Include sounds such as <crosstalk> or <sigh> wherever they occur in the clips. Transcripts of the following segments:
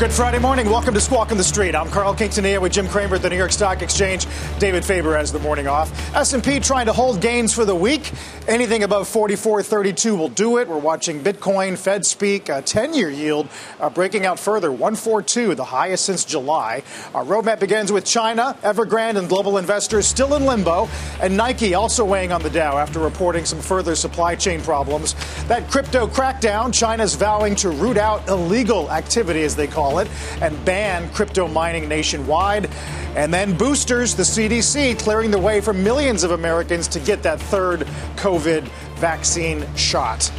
Good Friday morning. Welcome to Squawk on the Street. I'm Carl Quintanilla with Jim Cramer at the New York Stock Exchange. David Faber has the morning off. S&P trying to hold gains for the week. Anything above 44.32 will do it. We're watching Bitcoin, Fed speak, a 10-year yield uh, breaking out further, 142, the highest since July. Our roadmap begins with China, Evergrande, and global investors still in limbo, and Nike also weighing on the Dow after reporting some further supply chain problems. That crypto crackdown, China's vowing to root out illegal activity, as they call wallet and ban crypto mining nationwide. And then boosters, the CDC clearing the way for millions of Americans to get that third COVID vaccine shot.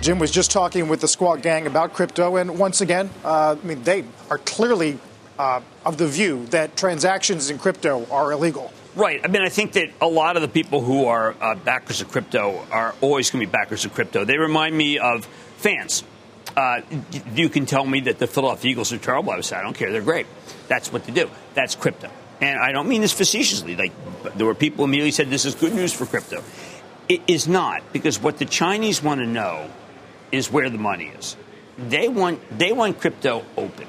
Jim was just talking with the Squawk Gang about crypto, and once again, uh, I mean, they are clearly uh, of the view that transactions in crypto are illegal. Right. I mean, I think that a lot of the people who are uh, backers of crypto are always going to be backers of crypto. They remind me of fans uh, you can tell me that the Philadelphia Eagles are terrible. I would say, I don't care. They're great. That's what they do. That's crypto. And I don't mean this facetiously. Like, there were people immediately said this is good news for crypto. It is not, because what the Chinese want to know is where the money is. They want, they want crypto open.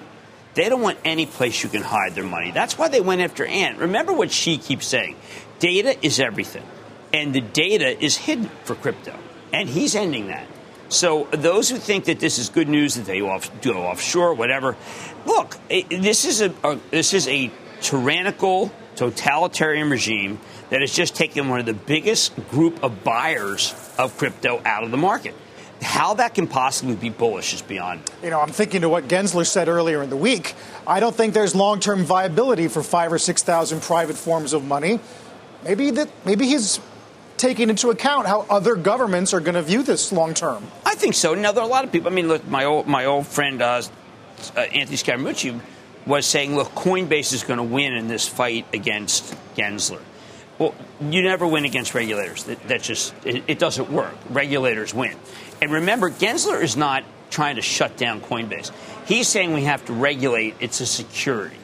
They don't want any place you can hide their money. That's why they went after Ant. Remember what Xi keeps saying data is everything, and the data is hidden for crypto. And he's ending that. So those who think that this is good news that they off, go offshore, whatever, look, this is a, a this is a tyrannical, totalitarian regime that has just taken one of the biggest group of buyers of crypto out of the market. How that can possibly be bullish is beyond. You know, I'm thinking to what Gensler said earlier in the week. I don't think there's long-term viability for five or six thousand private forms of money. Maybe that maybe he's taking into account how other governments are going to view this long term. I think so. Now there are a lot of people. I mean, look, my old my old friend uh, uh, Anthony Scaramucci was saying, look, Coinbase is going to win in this fight against Gensler. Well, you never win against regulators. That, that just it, it doesn't work. Regulators win. And remember, Gensler is not trying to shut down Coinbase. He's saying we have to regulate. It's a security.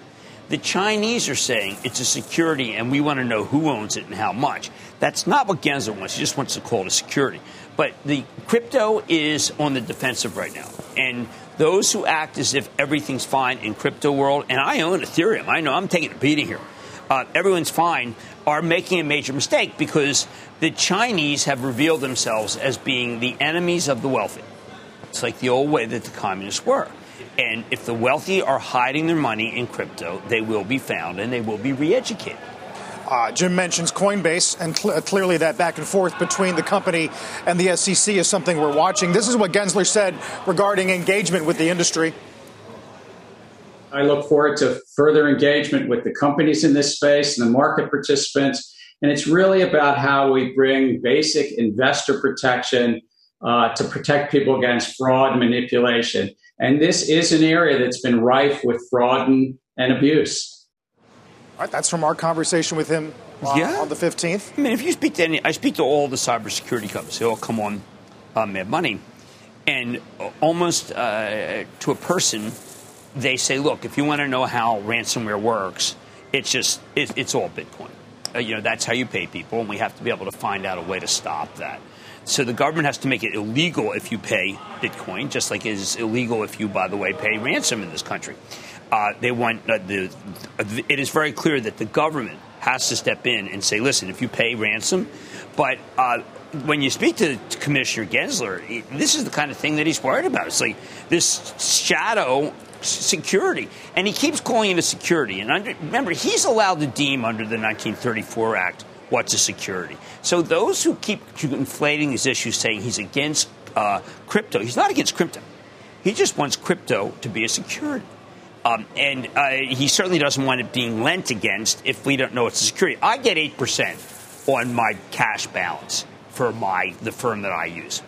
The Chinese are saying it's a security and we want to know who owns it and how much. That's not what Gensler wants. He just wants to call it a security. But the crypto is on the defensive right now. And those who act as if everything's fine in crypto world, and I own Ethereum, I know I'm taking a beating here. Uh, everyone's fine, are making a major mistake because the Chinese have revealed themselves as being the enemies of the wealthy. It's like the old way that the communists were. And if the wealthy are hiding their money in crypto, they will be found and they will be re educated. Uh, Jim mentions Coinbase, and cl- clearly that back and forth between the company and the SEC is something we're watching. This is what Gensler said regarding engagement with the industry. I look forward to further engagement with the companies in this space and the market participants. And it's really about how we bring basic investor protection uh, to protect people against fraud and manipulation. And this is an area that's been rife with fraud and, and abuse. All right, that's from our conversation with him uh, yeah. on the 15th. I mean, if you speak to any, I speak to all the cybersecurity companies. They all come on uh, Mad Money. And almost uh, to a person, they say, look, if you want to know how ransomware works, it's just, it, it's all Bitcoin. Uh, you know, that's how you pay people, and we have to be able to find out a way to stop that. So the government has to make it illegal if you pay Bitcoin, just like it is illegal if you, by the way, pay ransom in this country. Uh, they want uh, the, It is very clear that the government has to step in and say, listen, if you pay ransom, but uh, when you speak to Commissioner Gensler, this is the kind of thing that he's worried about. It's like this shadow security, and he keeps calling it a security. And under, remember, he's allowed to deem under the 1934 Act what's a security. So those who keep inflating these issues, saying he's against uh, crypto, he's not against crypto. He just wants crypto to be a security. Um, and uh, he certainly doesn't want it being lent against if we don't know it's a security. I get 8% on my cash balance for my the firm that I use.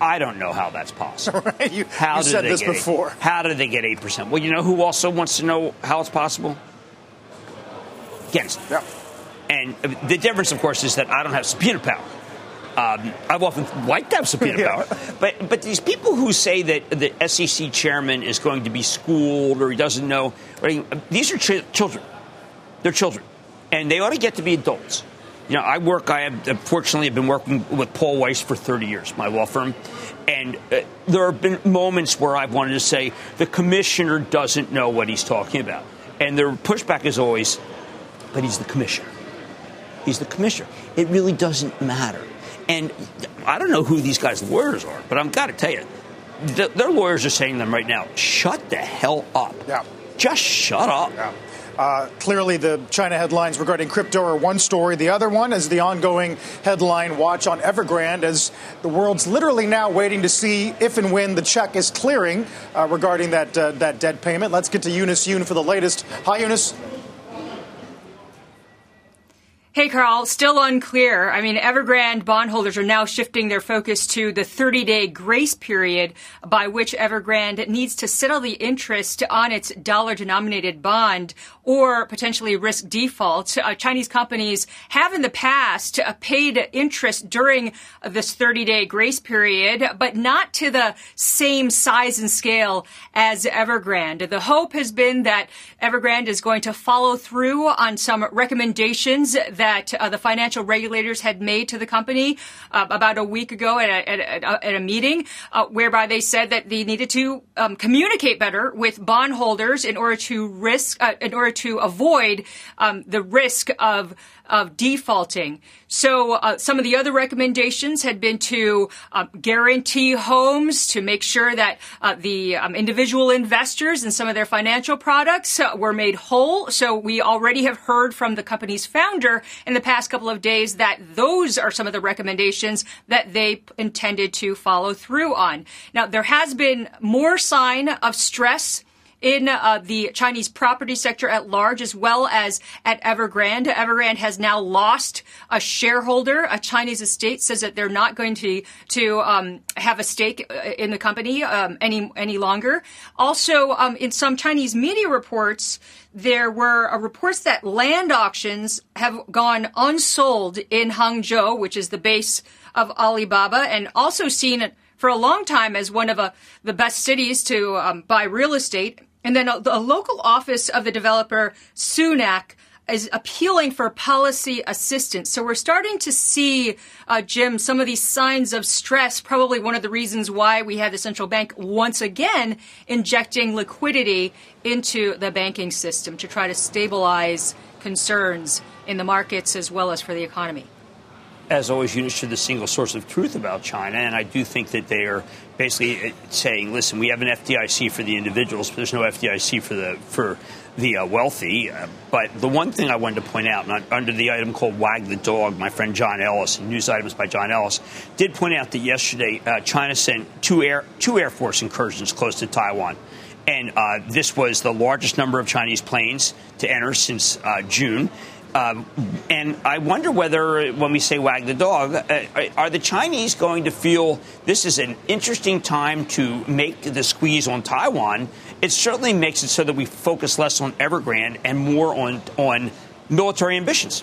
I don't know how that's possible. <laughs> Right? You, how you said this get before. Eight, how did they get 8%? Well, you know who also wants to know how it's possible? Gensler. Yeah. And the difference, of course, is that I don't have subpoena power. Um, I've often liked to have subpoena yeah. power, but but these people who say that the SEC chairman is going to be schooled or he doesn't know, these are ch- children. They're children, and they ought to get to be adults. You know, I work. I have fortunately have been working with Paul Weiss for 30 years, my law firm, and uh, there have been moments where I've wanted to say the commissioner doesn't know what he's talking about, and their pushback is always, but he's the commissioner. He's the commissioner. It really doesn't matter. And I don't know who these guys' lawyers are, but I've got to tell you, their lawyers are saying to them right now, shut the hell up. Yeah. Just shut up. Yeah. Uh, clearly, the China headlines regarding crypto are one story. The other one is the ongoing headline watch on Evergrande, as the world's literally now waiting to see if and when the check is clearing uh, regarding that uh, that debt payment. Let's get to Eunice Yoon for the latest. Hi, Eunice. Hey, Carl, still unclear. I mean, Evergrande bondholders are now shifting their focus to the 30 day grace period by which Evergrande needs to settle the interest on its dollar denominated bond or potentially risk default. Uh, Chinese companies have in the past uh, paid interest during this 30 day grace period, but not to the same size and scale as Evergrande. The hope has been that Evergrande is going to follow through on some recommendations that uh, the financial regulators had made to the company uh, about a week ago at a, at a, at a meeting, uh, whereby they said that they needed to um, communicate better with bondholders in order to risk, uh, in order to avoid um, the risk of of defaulting. So uh, some of the other recommendations had been to uh, guarantee homes to make sure that uh, the um, individual investors and some of their financial products uh, were made whole. So we already have heard from the company's founder in the past couple of days that those are some of the recommendations that they intended to follow through on. Now there has been more sign of stress in uh, the Chinese property sector at large, as well as at Evergrande. Evergrande has now lost a shareholder. A Chinese estate says that they're not going to to um, have a stake uh, in the company um, any any longer. Also, um, in some Chinese media reports, there were uh, reports that land auctions have gone unsold in Hangzhou, which is the base of Alibaba, and also seen for a long time as one of a, uh, the best cities to um, buy real estate. And then a, a local office of the developer, Sunac, is appealing for policy assistance. So we're starting to see, uh, Jim, some of these signs of stress. Probably one of the reasons why we have the central bank once again injecting liquidity into the banking system to try to stabilize concerns in the markets as well as for the economy as always, Eunice, to the single source of truth about China. And I do think that they are basically uh, saying, listen, we have an FDIC for the individuals, but there's no FDIC for the for the uh, wealthy. Uh, but the one thing I wanted to point out, under the item called "Wag the Dog," my friend John Ellis, news items by John Ellis, did point out that yesterday uh, China sent two air two Air Force incursions close to Taiwan. And uh, this was the largest number of Chinese planes to enter since uh, June. Um, and I wonder whether, when we say wag the dog, uh, are the Chinese going to feel this is an interesting time to make the squeeze on Taiwan? It certainly makes it so that we focus less on Evergrande and more on, on military ambitions.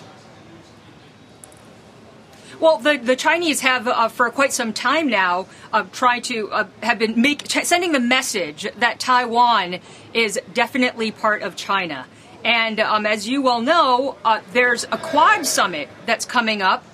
Well, the, the Chinese have, uh, for quite some time now, uh, tried to uh, have been make, sending the message that Taiwan is definitely part of China. And um, as you well know, uh, there's a Quad summit that's coming up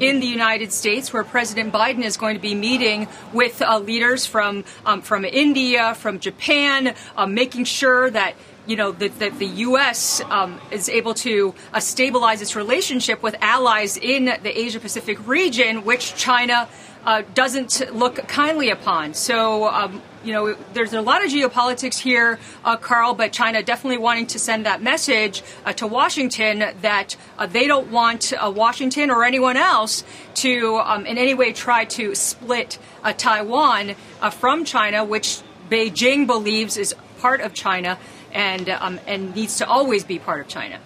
in the United States, where President Biden is going to be meeting with uh, leaders from um, from India, from Japan, uh, making sure that you know that, that the U.S. Um, is able to uh, stabilize its relationship with allies in the Asia Pacific region, which China uh, doesn't look kindly upon. So, um, you know, there's a lot of geopolitics here, uh, Carl, but China definitely wanting to send that message uh, to Washington that uh, they don't want uh, Washington or anyone else to um, in any way try to split uh, Taiwan from China, which Beijing believes is part of China. and um, and needs to always be part of China.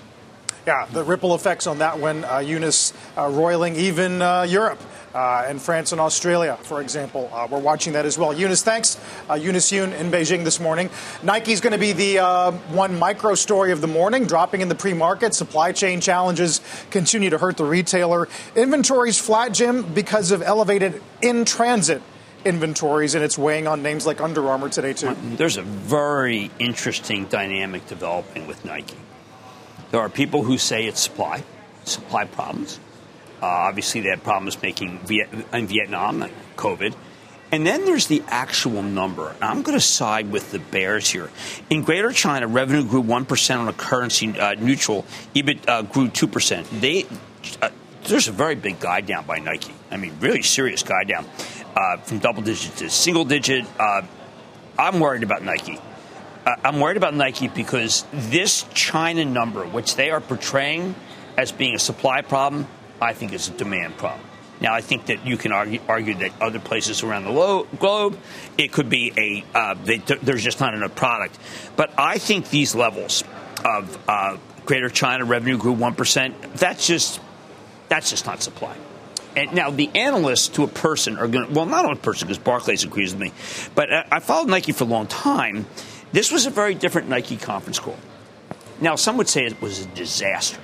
Yeah, the ripple effects on that one, uh, Eunice, uh, roiling even uh, Europe. Uh, and France and Australia, for example. Uh, we're watching that as well. Eunice, thanks. Uh, Eunice Yoon in Beijing this morning. Nike's going to be the uh, one micro story of the morning, dropping in the pre market. Supply chain challenges continue to hurt the retailer. Inventories flat, Jim, because of elevated in transit inventories, and it's weighing on names like Under Armour today, too. There's a very interesting dynamic developing with Nike. There are people who say it's supply, supply problems. Uh, obviously, they had problems making Viet- in Vietnam, COVID. And then there's the actual number. I'm going to side with the bears here. In Greater China, revenue grew 1% on a currency uh, neutral. EBIT uh, grew 2%. They, uh, there's a very big guide down by Nike. I mean, really serious guide down uh, from double digit to single digit. Uh, I'm worried about Nike. I'm worried about Nike because this China number, which they are portraying as being a supply problem, I think is a demand problem. Now, I think that you can argue, argue that other places around the lo- globe, it could be a uh, they, there's just not enough product. But I think these levels of uh, Greater China revenue grew one percent. That's just that's just not supply. And now the analysts to a person are going to, well, not on a person because Barclays agrees with me, but uh, I followed Nike for a long time. This was a very different Nike conference call. Now, some would say it was a disaster.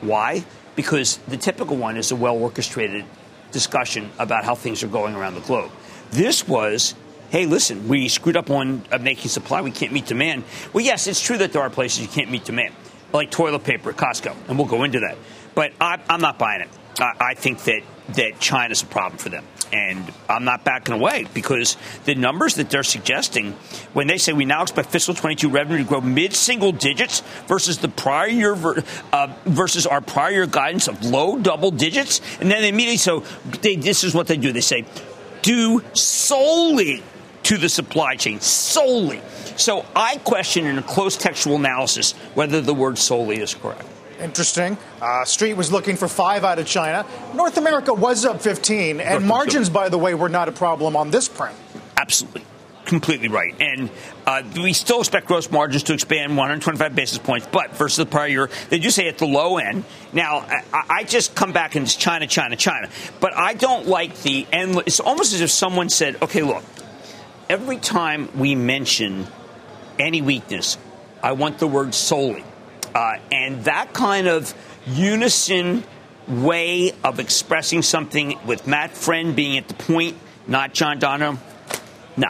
Why? Because the typical one is a well orchestrated discussion about how things are going around the globe. This was hey, listen, we screwed up on uh, making supply, we can't meet demand. Well, yes, it's true that there are places you can't meet demand, like toilet paper at Costco, and we'll go into that. But I, am not buying it. I, I think that, that China's a problem for them. And I'm not backing away because the numbers that they're suggesting, when they say we now expect fiscal 22 revenue to grow mid single digits versus the prior year uh, versus our prior year guidance of low double digits, and then they immediately so they, this is what they do. They say due solely to the supply chain solely. So I question in a close textual analysis whether the word solely is correct. Interesting. Uh, Street was looking for five out of China. North America was up 15, and margins, by the way, were not a problem on this print. Absolutely. Completely right. And uh, we still expect gross margins to expand 125 basis points, but versus the prior year, they do say at the low end. Now, I, I just come back and it's China, China, China. But I don't like the endless. It's almost as if someone said, okay, look, every time we mention any weakness, I want the word solely. Uh, and that kind of unison way of expressing something with Matt Friend being at the point, not John Donahoe, no.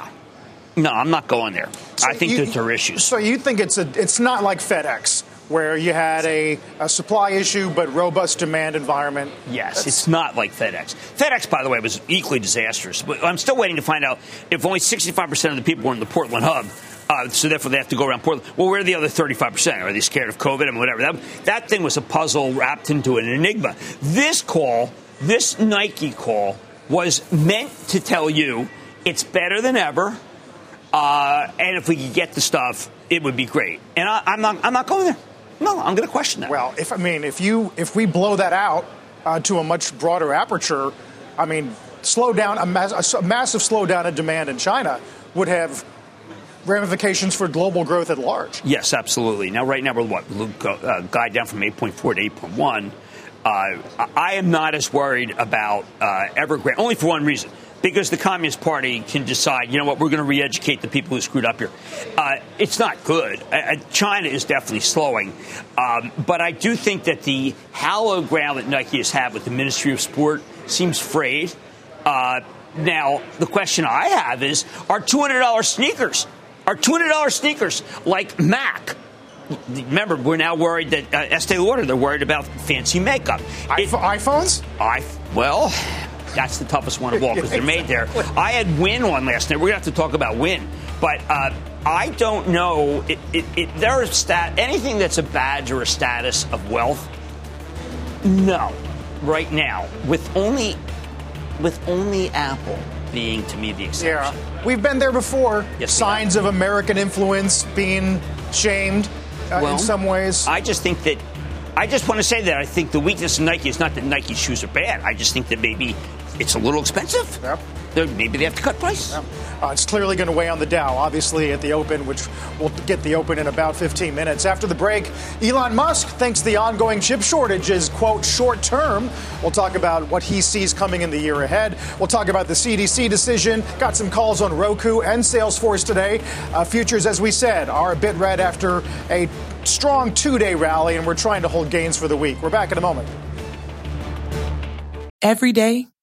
No, I'm not going there. So I think you, that there are issues. So you think it's a it's not like FedEx where you had a, a supply issue but robust demand environment. Yes, That's... it's not like FedEx. FedEx, by the way, was equally disastrous. But I'm still waiting to find out if only 65% of the people were in the Portland hub uh, so therefore, they have to go around Portland. Well, where are the other 35%? Are they scared of COVID and whatever? That, that thing was a puzzle wrapped into an enigma. This call, this Nike call, was meant to tell you it's better than ever. Uh, and if we could get the stuff, it would be great. And I, am not, I'm not going there. No, I'm going to question that. Well, if I mean, if you, if we blow that out uh, to a much broader aperture, I mean, slow down a, mass, a massive slowdown in demand in China would have ramifications for global growth at large. Yes, absolutely. Now, right now, we're what? Uh, guide down from 8.4 to 8.1. Uh, I am not as worried about uh, Evergrande, only for one reason. Because the Communist Party can decide, you know what, we're going to re educate the people who screwed up here. Uh, it's not good. Uh, uh, China is definitely slowing. Um, but I do think that the hallowed ground that Nike has had with the Ministry of Sport seems frayed. Uh, now, the question I have is are $200 sneakers are $200 sneakers like Mac. Remember, we're now worried that uh, Estee Lauder, they're worried about fancy makeup. It, iPhones? I Well, that's the toughest one of all because they're made there. <laughs> I had Wynn on last night. We're going to have to talk about Wynn. But uh, I don't know. It, it, it, there stat, anything that's a badge or a status of wealth, no, right now, with only, with only Apple being, to me, the exception. Yeah. We've been there before. Yes, Signs of American influence being shamed uh, well, in some ways. I just think that I just want to say that I think the weakness of Nike is not that Nike shoes are bad. I just think that maybe it's a little expensive. Yep. Maybe they have to cut price. Yep. Uh, it's clearly going to weigh on the Dow, obviously, at the open, which will get the open in about 15 minutes. After the break, Elon Musk thinks the ongoing chip shortage is, quote, short term. We'll talk about what he sees coming in the year ahead. We'll talk about the CDC decision. Got some calls on Roku and Salesforce today. Uh, futures, as we said, are a bit red after a strong two day rally, and we're trying to hold gains for the week. We're back in a moment. Every day,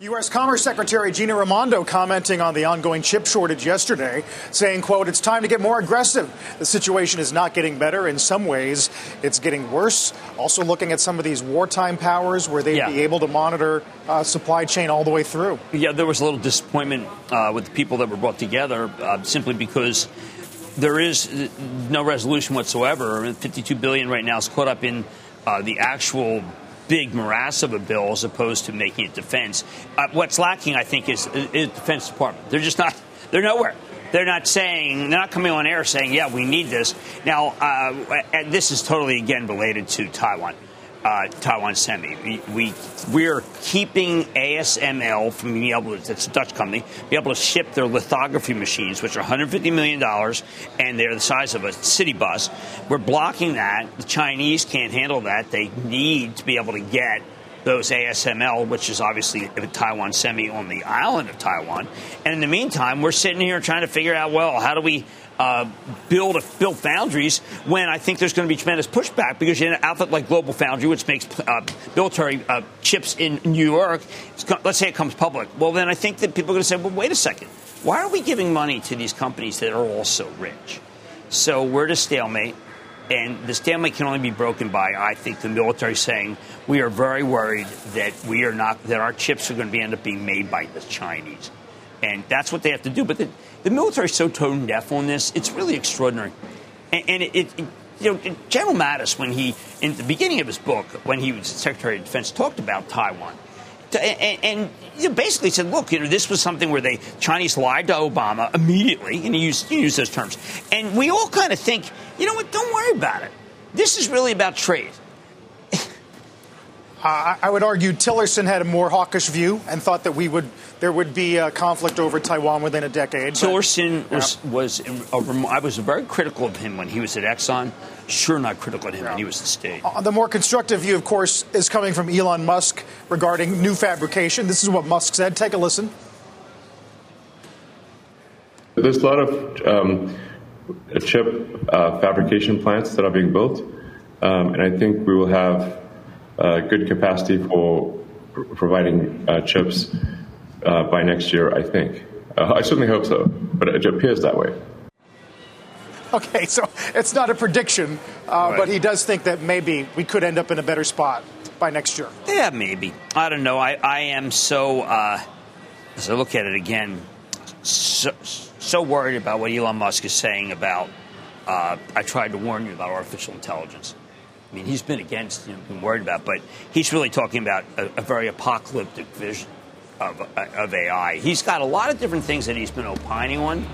U.S. Commerce Secretary Gina Raimondo commenting on the ongoing chip shortage yesterday, saying, quote, it's time to get more aggressive. The situation is not getting better. In some ways, it's getting worse. Also looking at some of these wartime powers where they'd Yeah. be able to monitor uh, supply chain all the way through. Yeah, there was a little disappointment uh, with the people that were brought together uh, simply because there is uh, no resolution whatsoever. I mean, 52 billion right now is caught up in uh, the actual big morass of a bill as opposed to making it defense. Uh, what's lacking, I think, is, is Defense Department. They're just not. They're nowhere. They're not saying. They're not coming on air saying, "Yeah, we need this." Now, uh, and this is totally again related to Taiwan. Uh, Taiwan Semi. We, we we're keeping ASML from being able to, it's a Dutch company, be able to ship their lithography machines, which are 150 million dollars, and they're the size of a city bus. We're blocking that. The Chinese can't handle that. They need to be able to get those ASML, which is obviously Taiwan Semi on the island of Taiwan. And in the meantime, we're sitting here trying to figure out, well, how do we uh, build a, build foundries when I think there's going to be tremendous pushback because you have an outfit like Global Foundry, which makes uh, military uh, chips in New York. Let's say it comes public. Well, then I think that people are going to say, well, wait a second. Why are we giving money to these companies that are also rich? So we're at a stalemate. And the stalemate can only be broken by, I think, the military saying we are very worried that we are not that our chips are going to end up being made by the Chinese, and that's what they have to do. But the, the military is so tone deaf on this; it's really extraordinary. And, and it, it, you know, General Mattis, when he in the beginning of his book, when he was Secretary of Defense, talked about Taiwan. And, and you know, basically said, look, you know, this was something where the Chinese lied to Obama immediately, and he used, he used those terms. And we all kind of think, you know what, don't worry about it. This is really about trade. Uh, I- I would argue Tillerson had a more hawkish view and thought that we would there would be a conflict over Taiwan within a decade. but- Tillerson was, was a, rem- I was very critical of him when he was at Exxon. Sure, not critical of him when he was at the State. Uh, The more constructive view, of course, is coming from Elon Musk regarding new fabrication. This is what Musk said. Take a listen. There's a lot of um, chip uh, fabrication plants that are being built, um, and I think we will have good capacity for providing uh, chips uh, by next year. I think. Uh, I certainly hope so, but it appears that way. Okay, so it's not a prediction, uh, but he does think that maybe we could end up in a better spot by next year. Yeah, maybe. I don't know. I, I am so, uh, as I look at it again, so, so worried about what Elon Musk is saying about. Uh, I tried to warn you about artificial intelligence. I mean, he's been against, you know, been worried about, but he's really talking about a, a very apocalyptic vision of, uh, of AI. He's got a lot of different things that he's been opining on,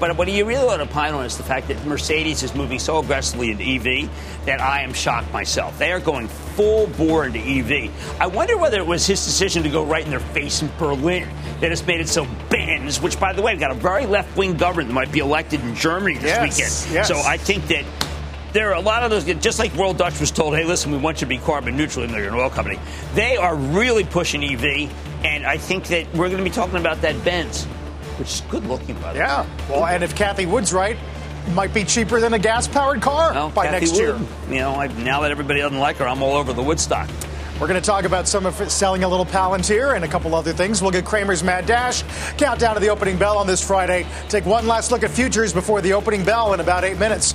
but what he really want to opine on is the fact that Mercedes is moving so aggressively into EV that I am shocked myself. They are going full bore into EV. I wonder whether it was his decision to go right in their face in Berlin that has made it so Benz, which by the way, got a very left wing government that might be elected in Germany this Yes, weekend. yes. So I think that there are a lot of those, just like World Dutch was told, hey, listen, we want you to be carbon neutral, and they're an oil company. They are really pushing EV, and I think that we're going to be talking about that Benz, which is good looking, by the way. Yeah. Well, and if Cathie Wood's right, it might be cheaper than a gas-powered car Well, by Cathie next year. You know, I, now that everybody doesn't like her, I'm all over the Woodstock. We're going to talk about some of it selling a little Palantir and a couple other things. We'll get Cramer's Mad Dash, countdown to the opening bell on this Friday. Take one last look at futures before the opening bell in about eight minutes.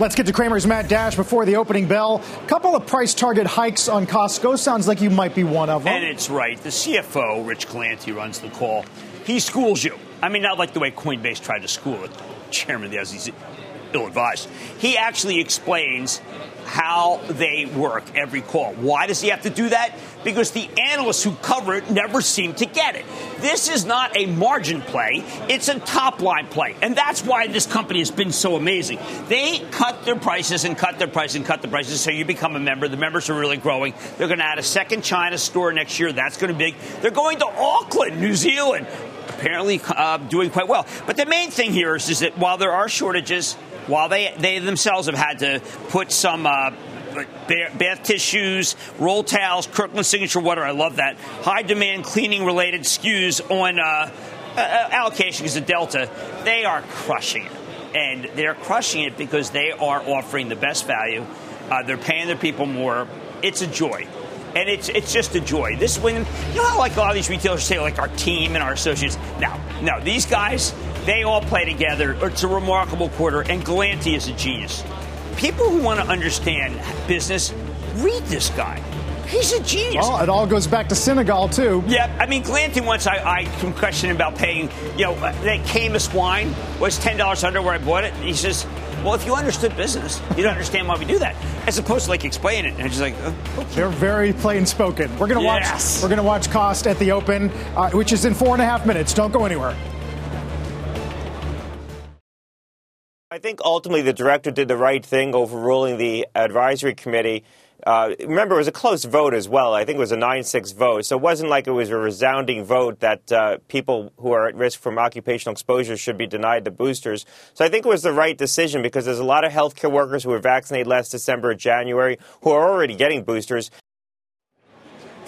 Let's get to Cramer's Mad Dash before the opening bell. A Couple of price target hikes on Costco. Sounds like you might be one of them. And it's right. The CFO, Rich Galanti, runs the call. He schools you. I mean, not like the way Coinbase tried to school it. Chairman of the SEC, ill advised. He actually explains how they work every call. Why does he have to do that? Because the analysts who cover it never seem to get it. This is not a margin play, it's a top line play. And that's why this company has been so amazing. They cut their prices and cut their prices and cut the prices so you become a member. The members are really growing. They're going to add a second China store next year. That's going to be big. They're going to Auckland, New Zealand. Apparently uh, doing quite well. But the main thing here is, is that while there are shortages, while they, they themselves have had to put some uh, bath, tissues, roll towels, Kirkland signature water, I love that, high demand cleaning related SKUs on uh, uh, allocation because of Delta, they are crushing it. And they're crushing it because they are offering the best value. Uh, they're paying their people more. It's a joy. And it's it's just a joy. This when you know how like a lot of these retailers say like our team and our associates. No, no, these guys they all play together. It's a remarkable quarter, and Galanti is a genius. People who want to understand business, read this guy. He's a genius. Well, it all goes back to Sinegal, too. Yeah, I mean, Galanti once I, I questioned about paying, you know, that Caymus wine was $10 under where I bought it. He says, well, if you understood business, you'd understand why we do that, as opposed to like explain it. And I'm just like, oh, okay. They're very plain spoken. We're gonna Yes. watch. We're gonna watch Cost at the Open, uh, which is in four and a half minutes. Don't go anywhere. I think ultimately the director did the right thing overruling the advisory committee. Uh, remember, it was a close vote as well. I think it was a 9 6 vote. So it wasn't like it was a resounding vote that uh, people who are at risk from occupational exposure should be denied the boosters. So I think it was the right decision because there's a lot of healthcare workers who were vaccinated last December or January who are already getting boosters.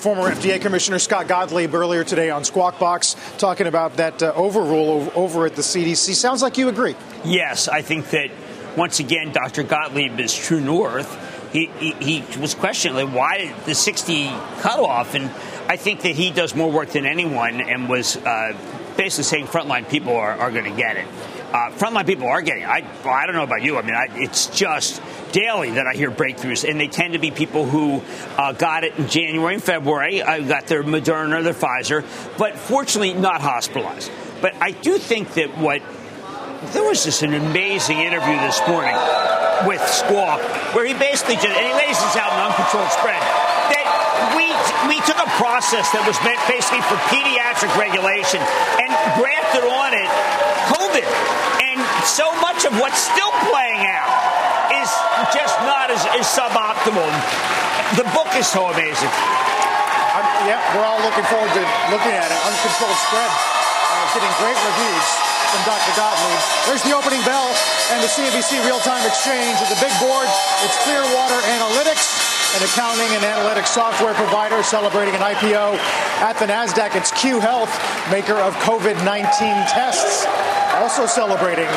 Former FDA Commissioner Scott Gottlieb earlier today on Squawk Box talking about that uh, overrule over at the CDC. Sounds like you agree. Yes, I think that once again, Dr. Gottlieb is true north. He, he, he was questioning like, why the 60 cutoff, and I think that he does more work than anyone, and was uh, basically saying frontline people are, are going to get it. Uh, frontline people are getting. I, I don't know about you. I mean, I, it's just daily that I hear breakthroughs, and they tend to be people who uh, got it in January and February, I got their Moderna, their Pfizer, but fortunately not hospitalized. But I do think that what there was just an amazing interview this morning with Squawk, where he basically just, and he lays this out in uncontrolled spread, that we we took a process that was meant basically for pediatric regulation and grafted on it COVID, so much of what's still playing out is just not as is suboptimal. The book is so amazing. I'm, yeah, we're all looking forward to looking at it. Uncontrolled spread, uh, getting great reviews from Dr. Gottlieb. There's the opening bell and the CNBC real-time exchange at the big board. It's Clearwater Analytics an accounting and analytics software provider celebrating an IPO at the NASDAQ. It's Cue Health, maker of COVID 19 tests, also celebrating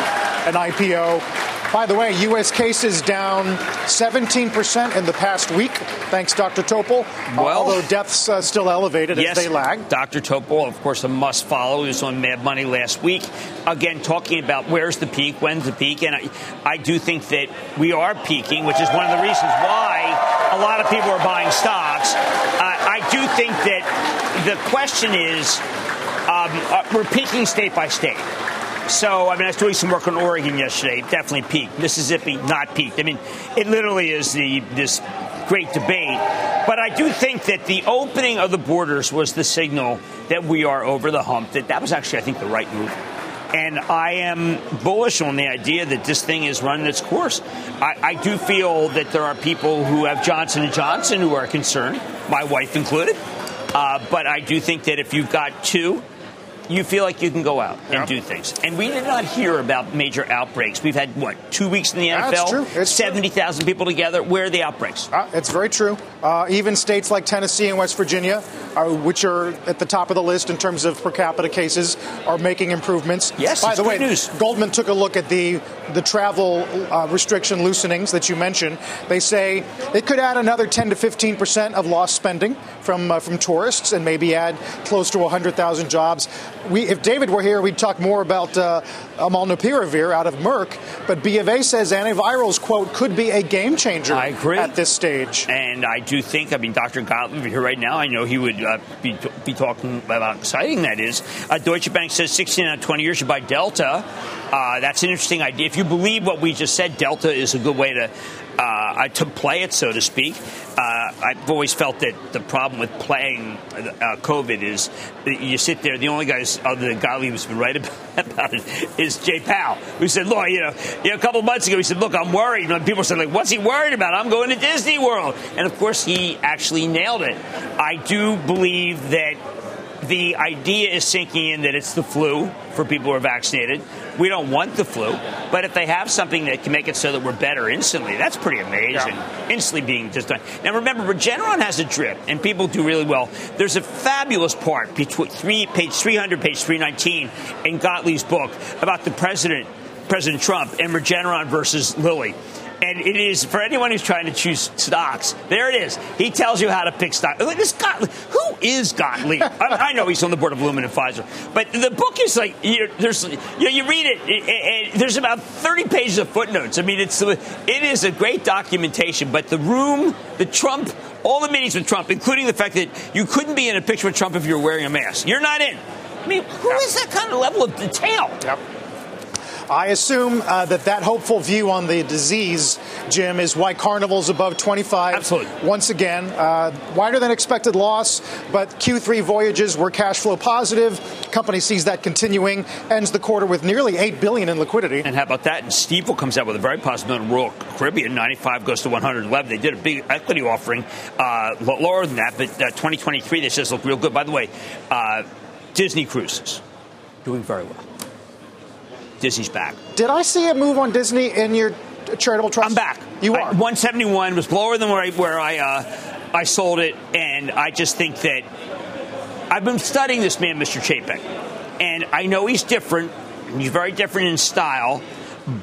an IPO. By the way, U.S. cases down 17% in the past week, thanks, Dr. Topol. Well, although deaths uh, still elevated yes, as they lag. Dr. Topol, of course, a must follow. He was on Mad Money last week. Again, talking about where's the peak, when's the peak. And I, I do think that we are peaking, which is one of the reasons why a lot of people are buying stocks. Uh, I do think that the question is um, uh, we're peaking state by state. So, I mean, I was doing some work on Oregon yesterday. Definitely peaked. Mississippi, not peaked. I mean, it literally is the this great debate. But I do think that the opening of the borders was the signal that we are over the hump. That that was actually, I think, the right move. And I am bullish on the idea that this thing is running its course. I, I do feel that there are people who have Johnson and Johnson who are concerned, my wife included. Uh, but I do think that if you've got two you feel like you can go out and yep. do things. And we did not hear about major outbreaks. We've had, what, two weeks in the NFL? That's true. It's 70,000 people together. Where are the outbreaks? Uh, it's very true. Uh, even states like Tennessee and West Virginia, uh, which are at the top of the list in terms of per capita cases, are making improvements. Yes, By the way, news. Goldman took a look at the, the travel uh, restriction loosenings that you mentioned. They say it could add another 10 to 15 percent of lost spending from, uh, from tourists and maybe add close to 100,000 jobs we, if David were here, we'd talk more about uh, out of Merck. But B of A says antivirals, quote, could be a game changer I agree. at this stage. And I do think, I mean, Dr. Gottlieb here right now, I know he would uh, be, be talking about how exciting that is. Uh, Deutsche Bank says 16 out of 20 years you buy Delta. Uh, that's an interesting idea. If you believe what we just said, Delta is a good way to uh, I to play it, so to speak. Uh, I've always felt that the problem with playing uh, COVID is you sit there. The only guys other than Gottlieb who's been right <laughs> about it is Jay Powell, who said, "Look, you know, you know, a couple months ago, he said, look, I'm worried." And people said, "Like, what's he worried about? I'm going to Disney World." And of course, he actually nailed it. I do believe that the idea is sinking in that it's the flu for people who are vaccinated. We don't want the flu, but if they have something that can make it so that we're better instantly, that's pretty amazing. Yeah. Instantly being just done. Now remember, Regeneron has a drip, and people do really well. There's a fabulous part between three, page 300, page 319 in Gottlieb's book about the president, President Trump, and Regeneron versus Lilly and it is for anyone who's trying to choose stocks. There it is. He tells you how to pick stocks. This Gottlieb, who is Gottlieb? <laughs> I, I, know he's on the board of Lumen and Pfizer, but the book is like you know, there's you, know, you read it, it, it, There's about 30 pages of footnotes. I mean, it's it is a great documentation. But the room, the Trump, all the meetings with Trump, including the fact that you couldn't be in a picture with Trump if you're wearing a mask. You're not in. I mean, who is that kind of level of detail? Yep. I assume uh, that that hopeful view on the disease, Jim, is why Carnival's above 25. Absolutely. Once again, uh, wider than expected loss, but Q3 voyages were cash flow positive. Company sees that continuing, ends the quarter with nearly 8 billion in liquidity. And how about that? And Stifel comes out with a very positive note on Royal Caribbean. 95 goes to 111. They did a big equity offering, uh, lower than that, but uh, 2023 this says look real good. By the way, uh, Disney Cruises doing very well. Disney's back. Did I see a move on Disney in your charitable trust? I'm back. You are. I, 171 was lower than where I, where I, uh, I sold it, and I just think that I've been studying this man, Mr. Chapek, and I know he's different. He's very different in style,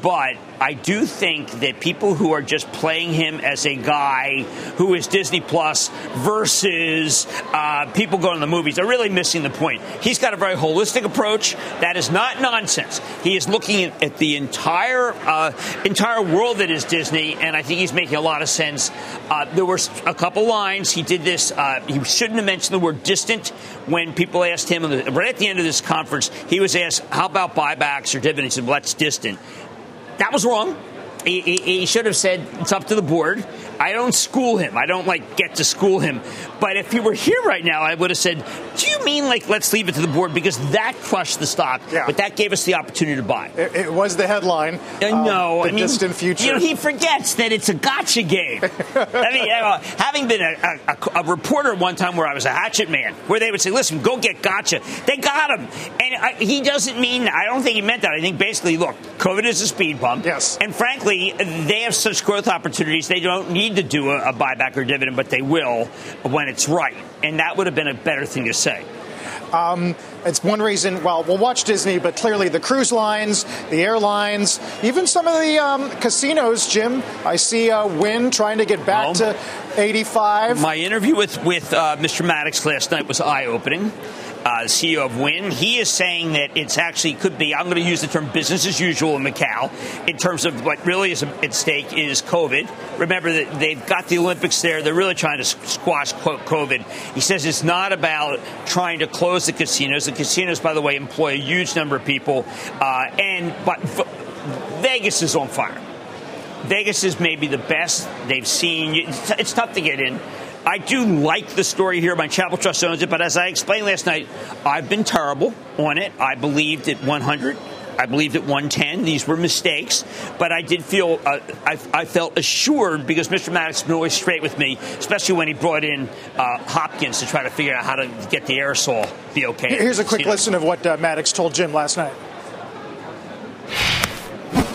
but I do think that people who are just playing him as a guy who is Disney Plus versus uh, people going to the movies are really missing the point. He's got a very holistic approach that is not nonsense. He is looking at the entire uh, entire world that is Disney, and I think he's making a lot of sense. Uh, there were a couple lines he did this. Uh, he shouldn't have mentioned the word distant when people asked him right at the end of this conference. He was asked, "How about buybacks or dividends?" "Well, that's distant." That was wrong. He, he, he, should have said it's up to the board. I don't school him. I don't like get to school him. But if he were here right now, I would have said, "Do you mean like let's leave it to the board because that crushed the stock, Yeah. but that gave us the opportunity to buy." It, it was the headline. I know. um, the I mean, distant future. You know, he forgets that it's a gotcha game. <laughs> I mean, uh, having been a, a, a reporter one time where I was a hatchet man, where they would say, "Listen, go get gotcha." They got him, and I, he doesn't mean. I don't think he meant that. I think basically, look, COVID is a speed bump. Yes. And frankly, they have such growth opportunities. They don't need to do a, a buyback or dividend, but they will when it's right. And that would have been a better thing to say. Um, it's one reason. Well, we'll watch Disney, but clearly the cruise lines, the airlines, even some of the um, casinos. Jim, I see uh, Wynn trying to get back Well, to 85. My interview with with uh, Mr. Maddox last night was eye opening. Uh, CEO of Wynn, he is saying that it's actually could be. I'm going to use the term business as usual in Macau in terms of what really is at stake is COVID. Remember that they've got the Olympics there. They're really trying to squash COVID. He says it's not about trying to close the casinos. The casinos, by the way, employ a huge number of people, uh, and but Vegas is on fire. Vegas is maybe the best they've seen. It's tough to get in. I do like the story here. My Charitable Trust owns it, but as I explained last night, I've been terrible on it. I believed at 100. I believed at 110. These were mistakes, but I did feel uh, I, I, felt assured because Mr. Maddox has been always straight with me, especially when he brought in uh, Hopkins to try to figure out how to get the aerosol be okay. Here's a quick listen of what uh, Maddox told Jim last night.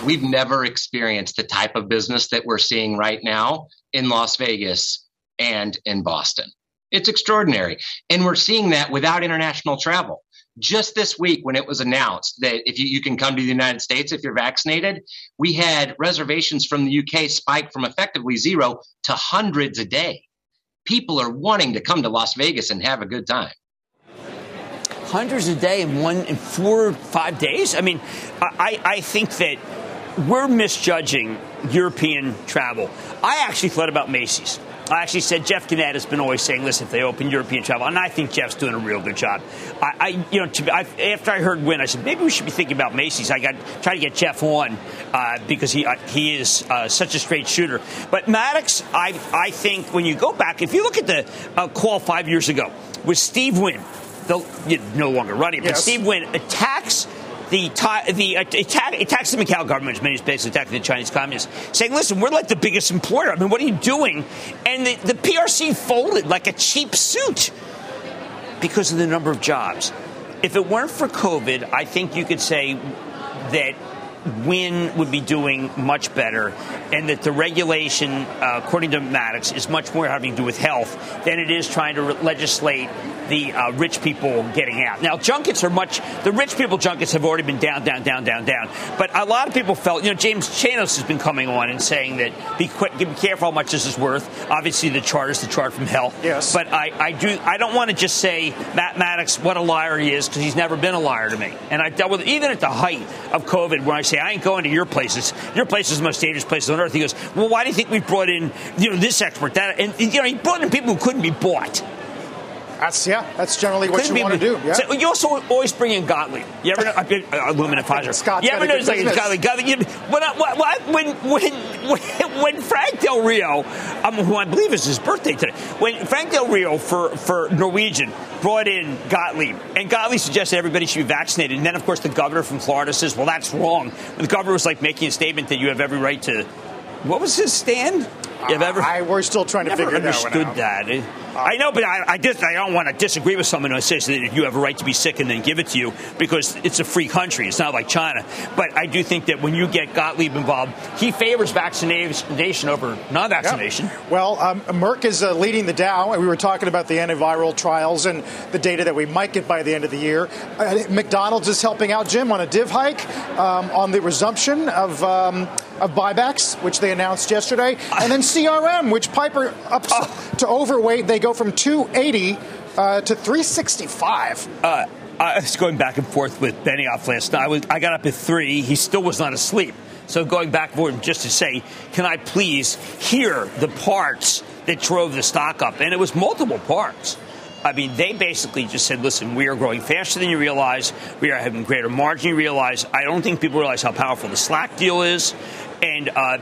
We've never experienced the type of business that we're seeing right now in Las Vegas and in Boston. It's extraordinary. And we're seeing that without international travel. Just this week, when it was announced that if you, you can come to the United States if you're vaccinated, we had reservations from the UK spike from effectively zero to hundreds a day. People are wanting to come to Las Vegas and have a good time. hundreds a day in one in four five days. I mean, I, I think that we're misjudging European travel. I actually thought about Macy's. I actually said Jeff Gennette has been always saying, "Listen, if they open European travel," and I think Jeff's doing a real good job. I, I you know, to, I, after I heard Wynn, I said maybe we should be thinking about Macy's. I got try to get Jeff on uh, because he uh, he is uh, such a straight shooter. But Maddox, I I think when you go back, if you look at the uh, call five years ago with Steve Wynn, the, no longer running, but Steve Wynn attacks the the attack, attacks the Macau government, as many as basically attacking the Chinese communists, saying, "Listen, we're like the biggest employer. I mean, what are you doing?" And the, the PRC folded like a cheap suit because of the number of jobs. If it weren't for COVID, I think you could say that Wynn would be doing much better, and that the regulation, uh, according to Maddox, is much more having to do with health than it is trying to re- legislate the uh, rich people getting out. Now, junkets are much, the rich people junkets have already been down, down, down, down, down. But a lot of people felt, you know, James Chanos has been coming on and saying that be, quick, be careful how much this is worth. Obviously, the chart is the chart from hell. Yes. But I, I do, I don't want to just say Matt Maddox, what a liar he is, because he's never been a liar to me. And I've dealt with even at the height of COVID, when I say, I ain't going to your places. Your place is the most dangerous place on earth. He goes, well, why do you think we brought in, you know, this expert, that? And, you know, he brought in people who couldn't be bought. That's yeah. That's generally what you be- want to do. Yeah. So you also always bring in Gottlieb. You ever know? I've been, uh, Illumina Pfizer. Scott's you ever know like. Gottlieb? Gottlieb you, when, I, when, when, when, when Frank Del Rio, um, who I believe is his birthday today, when Frank Del Rio for, for Norwegian brought in Gottlieb, and Gottlieb suggested everybody should be vaccinated, and then of course the governor from Florida says, well, that's wrong. The governor was like making a statement that you have every right to. What was his stand? Have ever? I, we're still trying to figure understood that. I know, but I, I just I don't want to disagree with someone who says that you have a right to be sick and then give it to you because it's a free country. It's not like China. But I do think that when you get Gottlieb involved, he favors vaccination over non-vaccination. Yeah. Well, um, Merck is uh, leading the Dow, and we were talking about the antiviral trials and the data that we might get by the end of the year. Uh, McDonald's is helping out Jim on a div hike um, on the resumption of. Um, of buybacks, which they announced yesterday, and then CRM, which Piper ups to overweight. They go from 280 uh, to 365. Uh, I was going back and forth with Benioff last night. I, was, I got up at three. He still was not asleep. So going back and forth just to say, can I please hear the parts that drove the stock up? And it was multiple parts. I mean, they basically just said, listen, we are growing faster than you realize. We are having greater margin you realize. I don't think people realize how powerful the Slack deal is. And uh,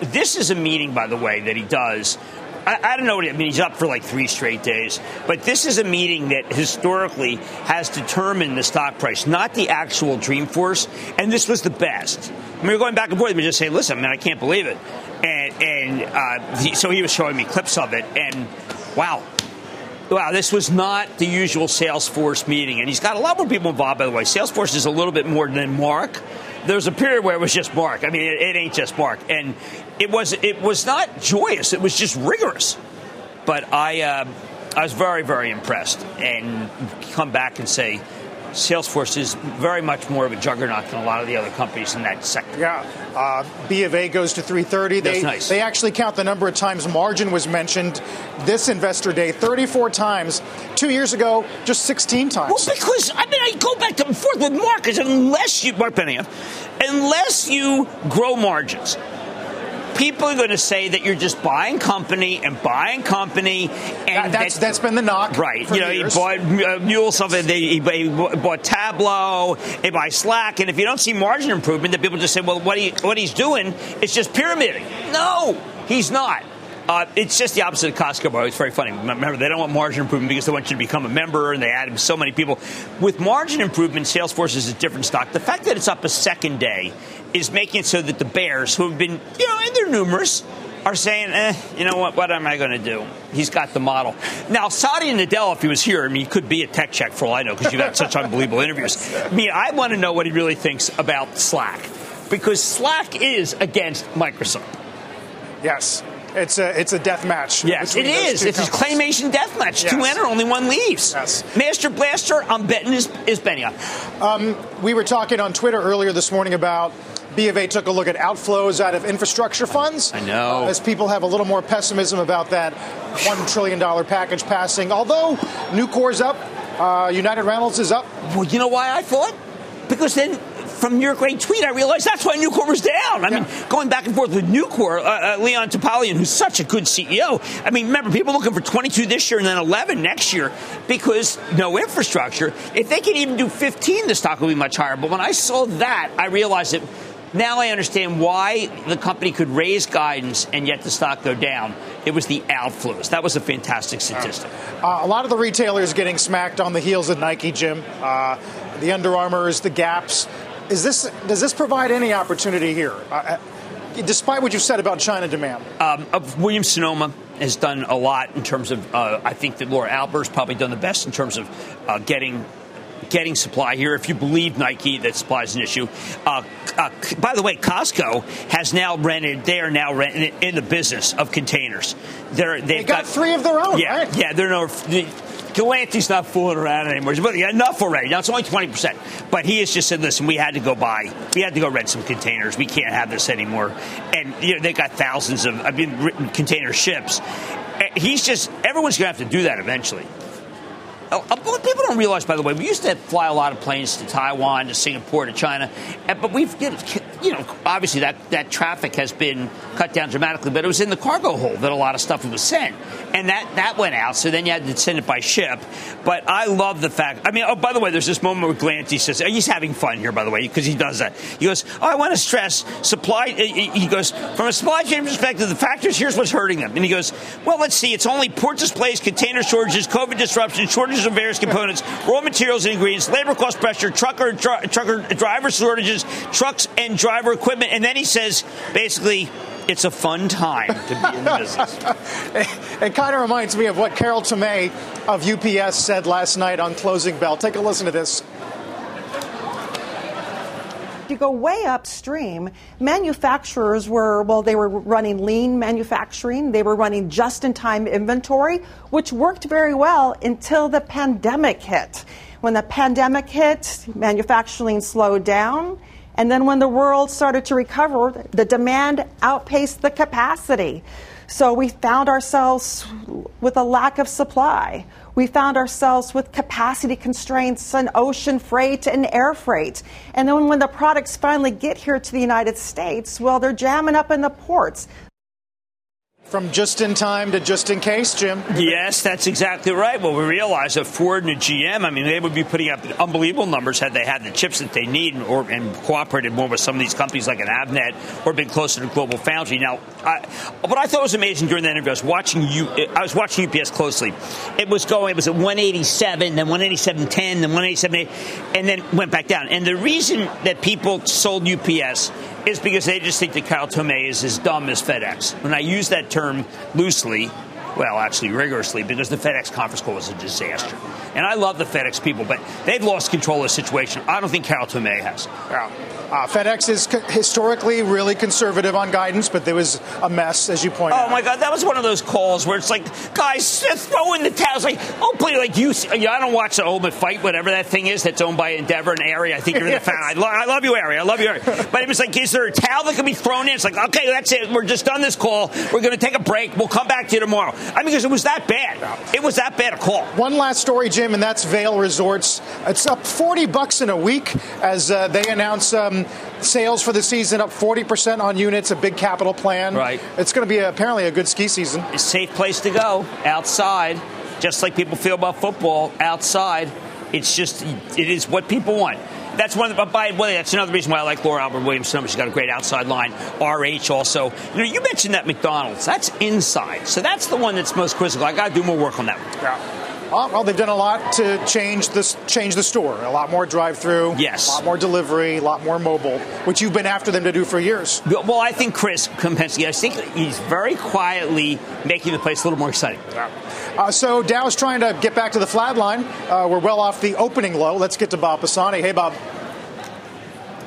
this is a meeting, by the way, that he does. I, don't know what I mean. He's up for like three straight days, but this is a meeting that historically has determined the stock price, not the actual Dreamforce. And this was the best. I mean, we are going back and forth. We just say, "Listen, man, I can't believe it." And and uh, so he was showing me clips of it, and wow, Wow, this was not the usual Salesforce meeting. And he's got a lot more people involved, by the way. Salesforce is a little bit more than Mark. There's a period where it was just Mark. I mean, it, it ain't just Mark. And it was it was not joyous. It was just rigorous. But I uh, I was very very impressed and come back and say Salesforce is very much more of a juggernaut than a lot of the other companies in that sector. Yeah. Uh, B of A goes to 330. That's they, nice. they actually count the number of times margin was mentioned this investor day 34 times. Two years ago, just 16 times. Well, because, I mean, I go back and forth with Mark, unless you, Mark Benioff, unless you grow margins, people are going to say that you're just buying company and buying company, and that's that's been the knock, right? You know, years. he bought uh, Mule something, they, he, he bought Tableau, he buys Slack, and if you don't see margin improvement, then people just say, well, what he what he's doing is just pyramiding. No, he's not. Uh, it's just the opposite of Costco, but it's very funny. Remember, they don't want margin improvement because they want you to become a member, and they added so many people. With margin improvement, Salesforce is a different stock. The fact that it's up a second day is making it so that the bears, who have been, you know, and they're numerous, are saying, eh, you know what, what am I going to do? He's got the model. Now, Satya Nadella, if he was here, I mean, he could be a tech check for all I know because you've had such unbelievable interviews. I mean, I want to know what he really thinks about Slack because Slack is against Microsoft. Yes. It's a it's a death match. Yes, it is. two It's a claymation death match. Two Yes. enter, only one leaves. Yes. Master Blaster, I'm betting is is Benioff. Um, we were talking on Twitter earlier this morning about B of A took a look at outflows out of infrastructure funds. I know. Uh, as people have a little more pessimism about that one trillion dollar package passing. Although Nucor's up, uh, United Rentals is up. Well, you know why I thought? Because then from your great tweet, I realized that's why Nucor was down. I mean, going back and forth with Nucor, uh, uh, Leon Topalian, who's such a good CEO. I mean, remember, people looking for 22 this year and then 11 next year because no infrastructure. If they can even do 15, the stock will be much higher. But when I saw that, I realized that now I understand why the company could raise guidance and yet the stock go down. It was the outflows. That was a fantastic statistic. Uh, a lot of the retailers getting smacked on the heels of Nike, Jim. Uh, the Under Armours, the Gaps. Is this does this provide any opportunity here? Uh, uh, despite what you've said about China demand. Um, uh, Williams Sonoma has done a lot in terms of. Uh, I think that Laura Alber's probably done the best in terms of uh, getting. Getting supply here, if you believe Nike that supply is an issue. Uh, uh, by the way, Costco has now rented. They are now renting in the business of containers. They're, they've They got three of their own, Yeah, right? yeah. They're no. The, Galanti's not fooling around anymore. But enough already. Now it's only twenty percent. But he has just said, "Listen, we had to go buy. We had to go rent some containers. We can't have this anymore." And you know they got thousands of I mean written container ships. Uh, He's just everyone's going to have to do that eventually. Oh, what people don't realize, by the way, we used to fly a lot of planes to Taiwan, to Singapore, to China, but we've, you know, obviously that, that traffic has been cut down dramatically, but it was in the cargo hold that a lot of stuff was sent. And that, that went out, so then you had to send it by ship. But I love the fact, I mean, oh, by the way, there's this moment where Galanti says, oh, he's having fun here, by the way, because he does that. He goes, oh, I want to stress supply, he goes, from a supply chain perspective, the factors, here's what's hurting them. And he goes, well, let's see, it's only port displays, container shortages, COVID disruption, shortages of various components, raw materials and ingredients, labor cost pressure, trucker, trucker driver shortages, trucks and driver equipment. And then he says, basically, it's a fun time to be in the business. <laughs> It kind of reminds me of what Carol Tomé of UPS said last night on Closing Bell. Take a listen to this. You go way upstream, manufacturers were, well, they were running lean manufacturing, they were running just in time inventory, which worked very well until the pandemic hit. When the pandemic hit, manufacturing slowed down. And then when the world started to recover, the demand outpaced the capacity. So we found ourselves with a lack of supply. We found ourselves with capacity constraints on ocean freight and air freight. And then when the products finally get here to the United States, well, they're jamming up in the ports. From just in time to just in case, Jim. Yes, that's exactly right. Well, we realized that Ford and GM, I mean, they would be putting up unbelievable numbers had they had the chips that they need or and cooperated more with some of these companies like an Avnet or been closer to Global Foundry. Now, I, what I thought was amazing during that interview, I was watching you. I was watching UPS closely. It was going. It was at 187, then 187.10, then 187.8, and then went back down. And the reason that people sold UPS is because they just think that Carol Tomé is as dumb as FedEx. When I use that term loosely, well, actually rigorously, because the FedEx conference call was a disaster. And I love the FedEx people, but they've lost control of the situation. I don't think Carol Tomé has. Yeah. Uh, FedEx is co- historically really conservative on guidance, but there was a mess, as you point oh out. Oh my God, that was one of those calls where it's like, guys, throw in the towel. It's like, oh, please, like you. Yeah, I don't watch the Ultimate Fight, whatever that thing is that's owned by Endeavor and Ari. I think you're yes. the <laughs> fan. I, lo- I, love you, Ari. I love you, Ari. but it was like, is there a towel that can be thrown in? It's like, okay, that's it. We're just done this call. We're going to take a break. We'll come back to you tomorrow. I mean, because it was that bad. It was that bad a call. One last story, Jim, and that's Vail Resorts. It's up 40 bucks in a week as uh, they announce um, sales for the season up 40% on units, a big capital plan. Right. It's going to be apparently a good ski season. A safe place to go outside, just like people feel about football outside. It's just, it is what people want. That's one. But by the way, that's another reason why I like Laura Alber Williams so much. She's got a great outside line. RH also. You know, you mentioned that McDonald's. That's inside. So that's the one that's most critical. I got to do more work on that. Yeah. Oh, well, they've done a lot to change this, change the store. A lot more drive-through. Yes. A lot more delivery. A lot more mobile, which you've been after them to do for years. Well, I think Chris Kempczinski, I think he's very quietly making the place a little more exciting. Yeah. Uh, so Dow's trying to get back to the flat line. Uh, we're well off the opening low. Let's get to Bob Pisani. Hey, Bob.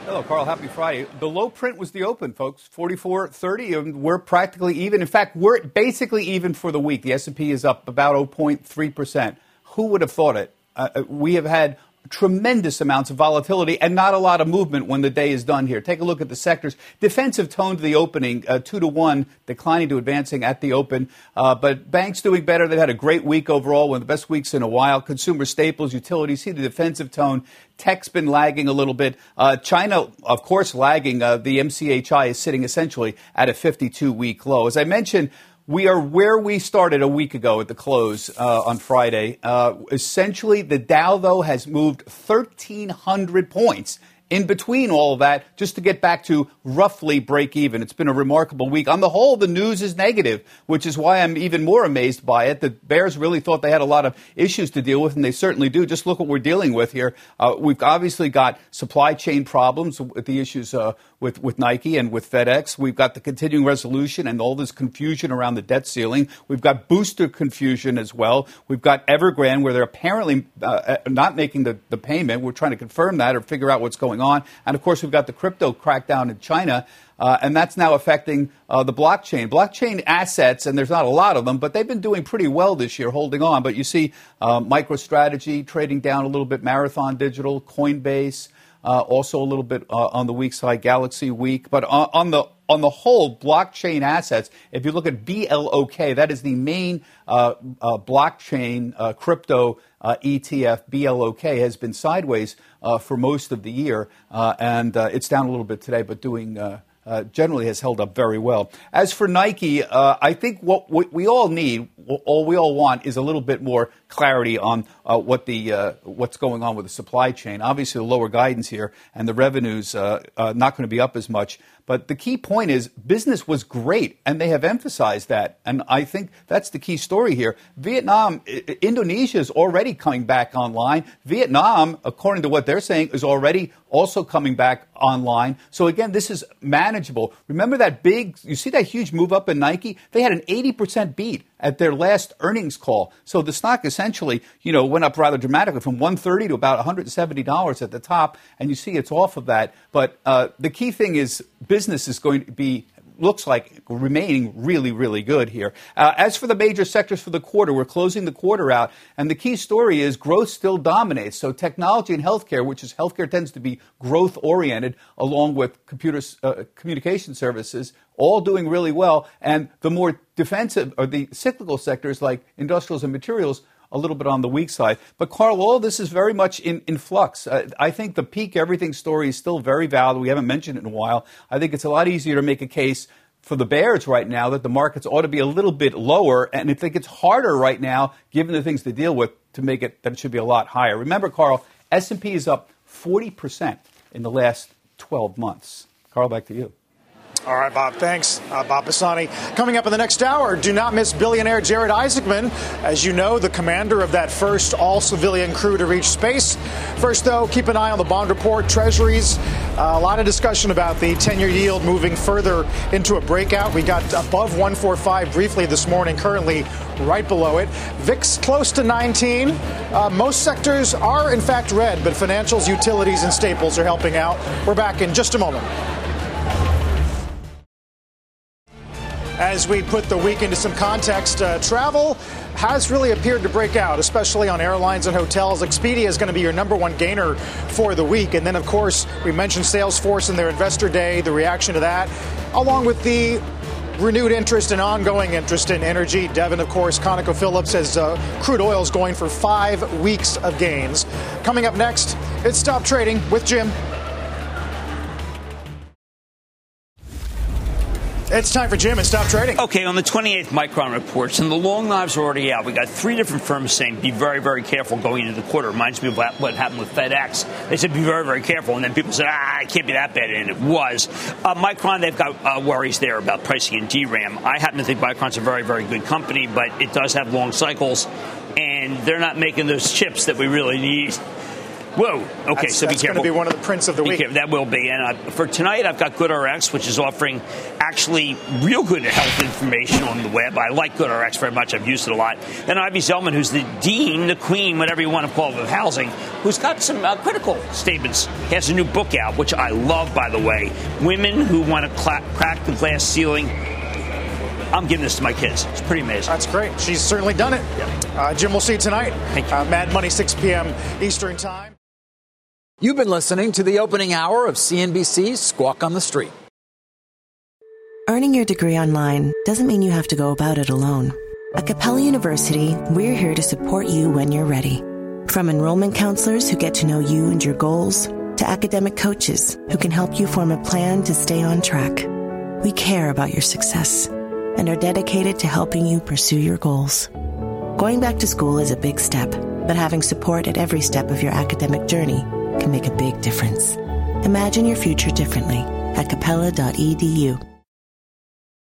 Hello, Carl. Happy Friday. The low print was the open, folks. 44.30, and we're practically even. In fact, we're basically even for the week. The S&P is up about 0.3 percent. Who would have thought it? Uh, uh we have had tremendous amounts of volatility and not a lot of movement when the day is done here. Take a look at the sectors. Defensive tone to the opening, uh, two to one, declining to advancing at the open. Uh, but banks doing better. They've had a great week overall, one of the best weeks in a while. Consumer staples, utilities, see the defensive tone. Tech's been lagging a little bit. Uh, China, of course, lagging. Uh, the MCHI is sitting essentially at a 52 week low. As I mentioned, we are where we started a week ago at the close uh, on Friday. Uh, essentially, the Dow, though, has moved 1,300 points in between all of that just to get back to roughly break even. It's been a remarkable week. On the whole, the news is negative, which is why I'm even more amazed by it. The Bears really thought they had a lot of issues to deal with, and they certainly do. Just look what we're dealing with here. Uh, we've obviously got supply chain problems with the issues uh, with, with Nike and with FedEx. We've got the continuing resolution and all this confusion around the debt ceiling. We've got booster confusion as well. We've got Evergrande, where they're apparently uh, uh not making the, the payment. We're trying to confirm that or figure out what's going on. And of course, we've got the crypto crackdown in China. Uh, and that's now affecting uh, the blockchain. Blockchain assets, and there's not a lot of them, but they've been doing pretty well this year, holding on. But you see uh, MicroStrategy trading down a little bit, Marathon Digital, Coinbase, also a little bit uh, on the weak side, Galaxy weak. But on, on, the on the whole, blockchain assets. If you look at BLOK, that is the main uh, blockchain crypto uh, ETF, BLOK, has been sideways uh, for most of the year, uh, and uh, it's down a little bit today, but doing. Uh, uh, generally has held up very well. As for Nike, I think what, what, we all need, all we all want, is a little bit more clarity on uh, what the uh, what's going on with the supply chain. Obviously, the lower guidance here and the revenues uh, not going to be up as much. But the key point is business was great, and they have emphasized that. And I think that's the key story here. Vietnam, Indonesia is already coming back online. Vietnam, according to what they're saying, is already also coming back online. So again, this is manageable. Remember that big, you see that huge move up in Nike? They had an 80% beat at their last earnings call. So the stock essentially, you know, went up rather dramatically from 130 to about $170 at the top. And you see it's off of that. But uh, the key thing is business is going to be looks like remaining really, really good here. Uh, as for the major sectors for the quarter, we're closing the quarter out, and the key story is growth still dominates. So technology and healthcare, which is healthcare tends to be growth oriented, along with computer uh, communication services, all doing really well. And the more defensive or the cyclical sectors like industrials and materials a little bit on the weak side. But Carl, all this is very much in, in flux. Uh, I think the peak everything story is still very valid. We haven't mentioned it in a while. I think it's a lot easier to make a case for the bears right now that the markets ought to be a little bit lower, and I think it's harder right now, given the things to deal with, to make it that it should be a lot higher. Remember, Carl, S&P is up 40 percent in the last 12 months. Carl, back to you. All right, Bob, thanks. Uh, Bob Pisani. Coming up in the next hour, do not miss billionaire Jared Isaacman. As you know, the commander of that first all civilian crew to reach space. First, though, keep an eye on the bond report, treasuries. Uh, a lot of discussion about the 10 year yield moving further into a breakout. We got above 145 briefly this morning, currently right below it. VIX close to 19. Uh, most sectors are, in fact, red, but financials, utilities, and staples are helping out. We're back in just a moment. As we put the week into some context, uh, travel has really appeared to break out, especially on airlines and hotels. Expedia is going to be your number one gainer for the week. And then, of course, we mentioned Salesforce and their investor day, the reaction to that, along with the renewed interest and ongoing interest in energy. Devon, of course, ConocoPhillips says uh, crude oil is going for five weeks of gains. Coming up next, it's Stop Trading with Jim. It's time for Jim and stop trading. Okay, on the 28th Micron reports, and the long knives are already out. We got three different firms saying be very, very careful going into the quarter. Reminds me of what happened with FedEx. They said be very, very careful, and then people said, ah, it can't be that bad, and it was. Uh, Micron, they've got uh, worries there about pricing in DRAM. I happen to think Micron's a very, very good company, but it does have long cycles, and they're not making those chips that we really need. Whoa. Okay, that's, so be careful. That's going to be one of the prints of the Be week. careful. That will be. And uh, for tonight, I've got GoodRx, which is offering actually real good health information on the web. I like GoodRx very much. I've used it a lot. And Ivy Zelman, who's the dean, the queen, whatever you want to call it, of housing, who's got some uh, critical statements. He has a new book out, which I love, by the way. Women who want to cla- crack the glass ceiling. I'm giving this to my kids. It's pretty amazing. That's great. She's certainly done it. Uh, Jim, we'll see you tonight. Thank you. Uh, Mad Money, 6 p.m. Eastern Time. You've been listening to the opening hour of CNBC's Squawk on the Street. Earning your degree online doesn't mean you have to go about it alone. At Capella University, we're here to support you when you're ready. From enrollment counselors who get to know you and your goals, to academic coaches who can help you form a plan to stay on track. We care about your success and are dedicated to helping you pursue your goals. Going back to school is a big step, but having support at every step of your academic journey can make a big difference. Imagine your future differently at capella.edu.